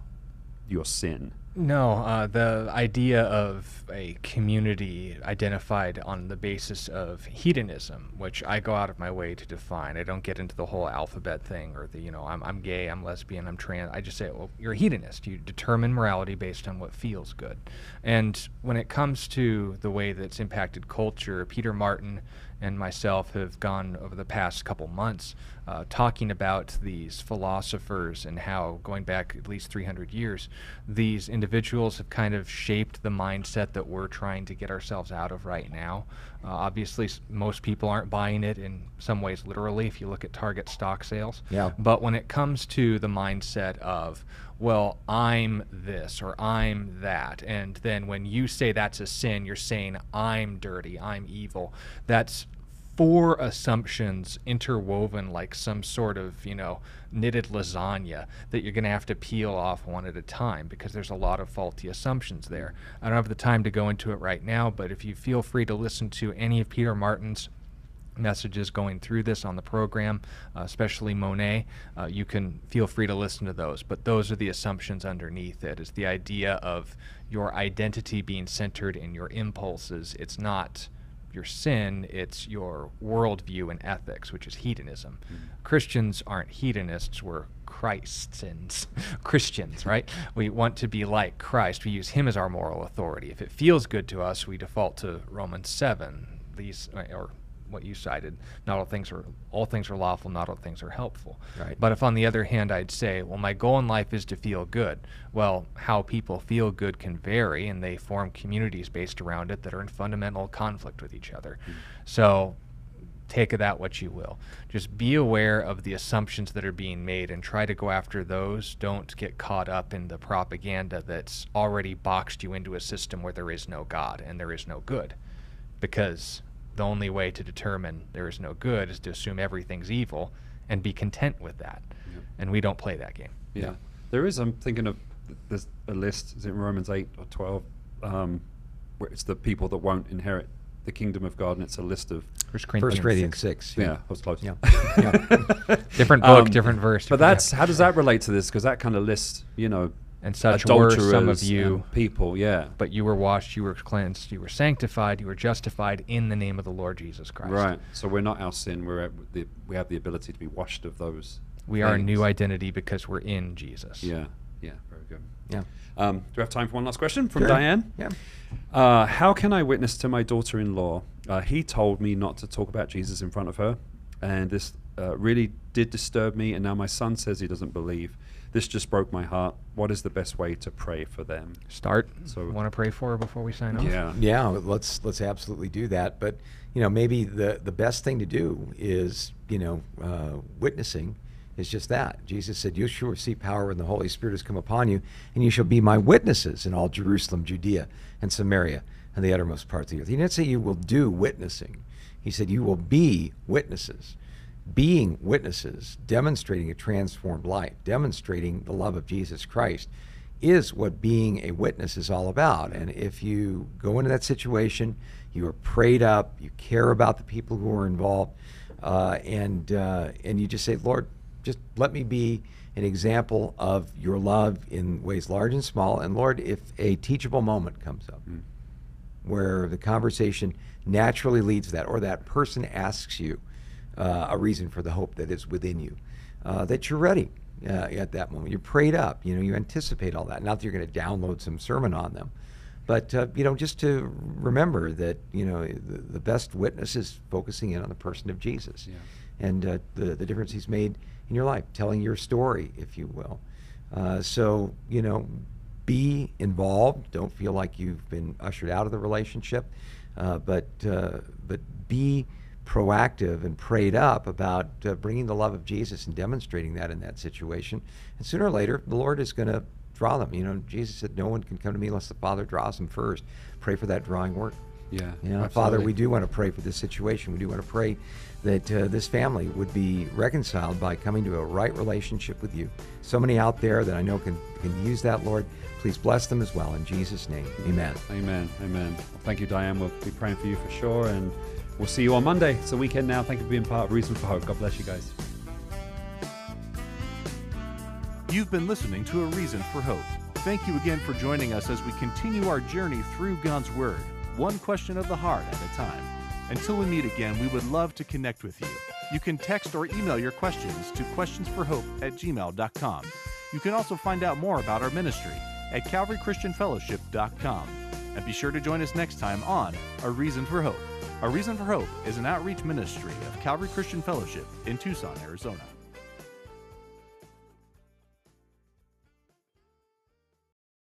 your sin? No, uh, the idea of a community identified on the basis of hedonism, which I go out of my way to define. I don't get into the whole alphabet thing or the, you know, I'm, I'm gay, I'm lesbian, I'm trans. I just say, well, you're a hedonist. You determine morality based on what feels good. And when it comes to the way that's impacted culture, Peter Martin and myself have gone over the past couple months uh, talking about these philosophers and how, going back at least 300 years, these individuals have kind of shaped the mindset that we're trying to get ourselves out of right now. Uh, obviously, s- most people aren't buying it in some ways literally if you look at Target stock sales. Yeah. But when it comes to the mindset of, well, I'm this or I'm that, and then when you say that's a sin, you're saying I'm dirty, I'm evil. That's four assumptions interwoven like some sort of, you know, knitted lasagna that you're going to have to peel off one at a time because there's a lot of faulty assumptions there. I don't have the time to go into it right now, but if you feel free to listen to any of Peter Martin's messages going through this on the program, uh, especially Monet, uh, you can feel free to listen to those. But those are the assumptions underneath it. it. Is the idea of your identity being centered in your impulses. It's not your sin, it's your worldview and ethics, which is hedonism. Mm-hmm. Christians aren't hedonists, we're Christians. Christians, right? We want to be like Christ. We use him as our moral authority. If it feels good to us, we default to Romans 7. These or what you cited, not all things are all things are lawful, not all things are helpful. Right. But if on the other hand I'd say, well, my goal in life is to feel good. Well, how people feel good can vary, and they form communities based around it that are in fundamental conflict with each other. Hmm. So take of that what you will. Just be aware of the assumptions that are being made and try to go after those. Don't get caught up in the propaganda that's already boxed you into a system where there is no God and there is no good. Because the only way to determine there is no good is to assume everything's evil and be content with that. Yep. And we don't play that game. Yeah. There is, I'm thinking of, there's a list, is it Romans 8 or 12, um, where it's the people that won't inherit the kingdom of God, and it's a list of, First Corinthians, First Corinthians 6. 6. yeah, I was close. Yeah. Different book, Um, different verse. But that's, how does that relate to this? Because that kind of lists, you know, and such were some of you, people, yeah. but you were washed, you were cleansed, you were sanctified, you were justified in the name of the Lord Jesus Christ. Right. So we're not our sin. We're at the, we have the ability to be washed of those. We are a new identity because we're in Jesus. Yeah. Yeah. Very good. Yeah. Um, do we have time for one last question from Sure. Diane? Yeah. Uh, how can I witness to my daughter-in-law? Uh, he told me not to talk about Jesus in front of her, and this uh, really did disturb me. And now my son says he doesn't believe. This just broke my heart. What is the best way to pray for them? Start. So- want to pray for her before we sign off? Yeah. Yeah, let's let's absolutely do that. But you know, maybe the the best thing to do is you know uh, witnessing is just that. Jesus said, "You shall receive power when the Holy Spirit has come upon you, and you shall be my witnesses in all Jerusalem, Judea, and Samaria, and the uttermost parts of the earth." He didn't say you will do witnessing. He said you will be witnesses. Being witnesses, demonstrating a transformed life, demonstrating the love of Jesus Christ is what being a witness is all about. And if you go into that situation, you are prayed up, you care about the people who are involved, uh, and uh, and you just say, Lord, just let me be an example of your love in ways large and small. And Lord, if a teachable moment comes up where the conversation naturally leads to that, or that person asks you uh, a reason for the hope that is within you, uh, that you're ready uh, at that moment. You're prayed up. You know, you anticipate all that. Not that you're going to download some sermon on them, but uh, you know, just to remember that you know the, the best witness is focusing in on the person of Jesus Yeah. and uh, the the difference He's made in your life, telling your story, if you will. Uh, so you know, be involved. Don't feel like you've been ushered out of the relationship, uh, but uh, but be proactive and prayed up about uh, bringing the love of Jesus and demonstrating that in that situation. And sooner or later, the Lord is going to draw them. You know, Jesus said, "No one can come to me unless the Father draws them first." Pray for that drawing work. Yeah. You know, Father, we do want to pray for this situation. We do want to pray that uh, this family would be reconciled by coming to a right relationship with you. So many out there that I know can, can use that, Lord. Please bless them as well. In Jesus' name, amen. Amen. Amen. Well, thank you, Diane. We'll be praying for you for sure. And we'll see you on Monday. It's a weekend now. Thank you for being part of Reason for Hope. God bless you guys. You've been listening to A Reason for Hope. Thank you again for joining us as we continue our journey through God's Word, one question of the heart at a time. Until we meet again, we would love to connect with you. You can text or email your questions to questionsforhope at gmail.com. You can also find out more about our ministry at calvarychristianfellowship.com. And be sure to join us next time on A Reason for Hope. A Reason for Hope is an outreach ministry of Calvary Christian Fellowship in Tucson, Arizona.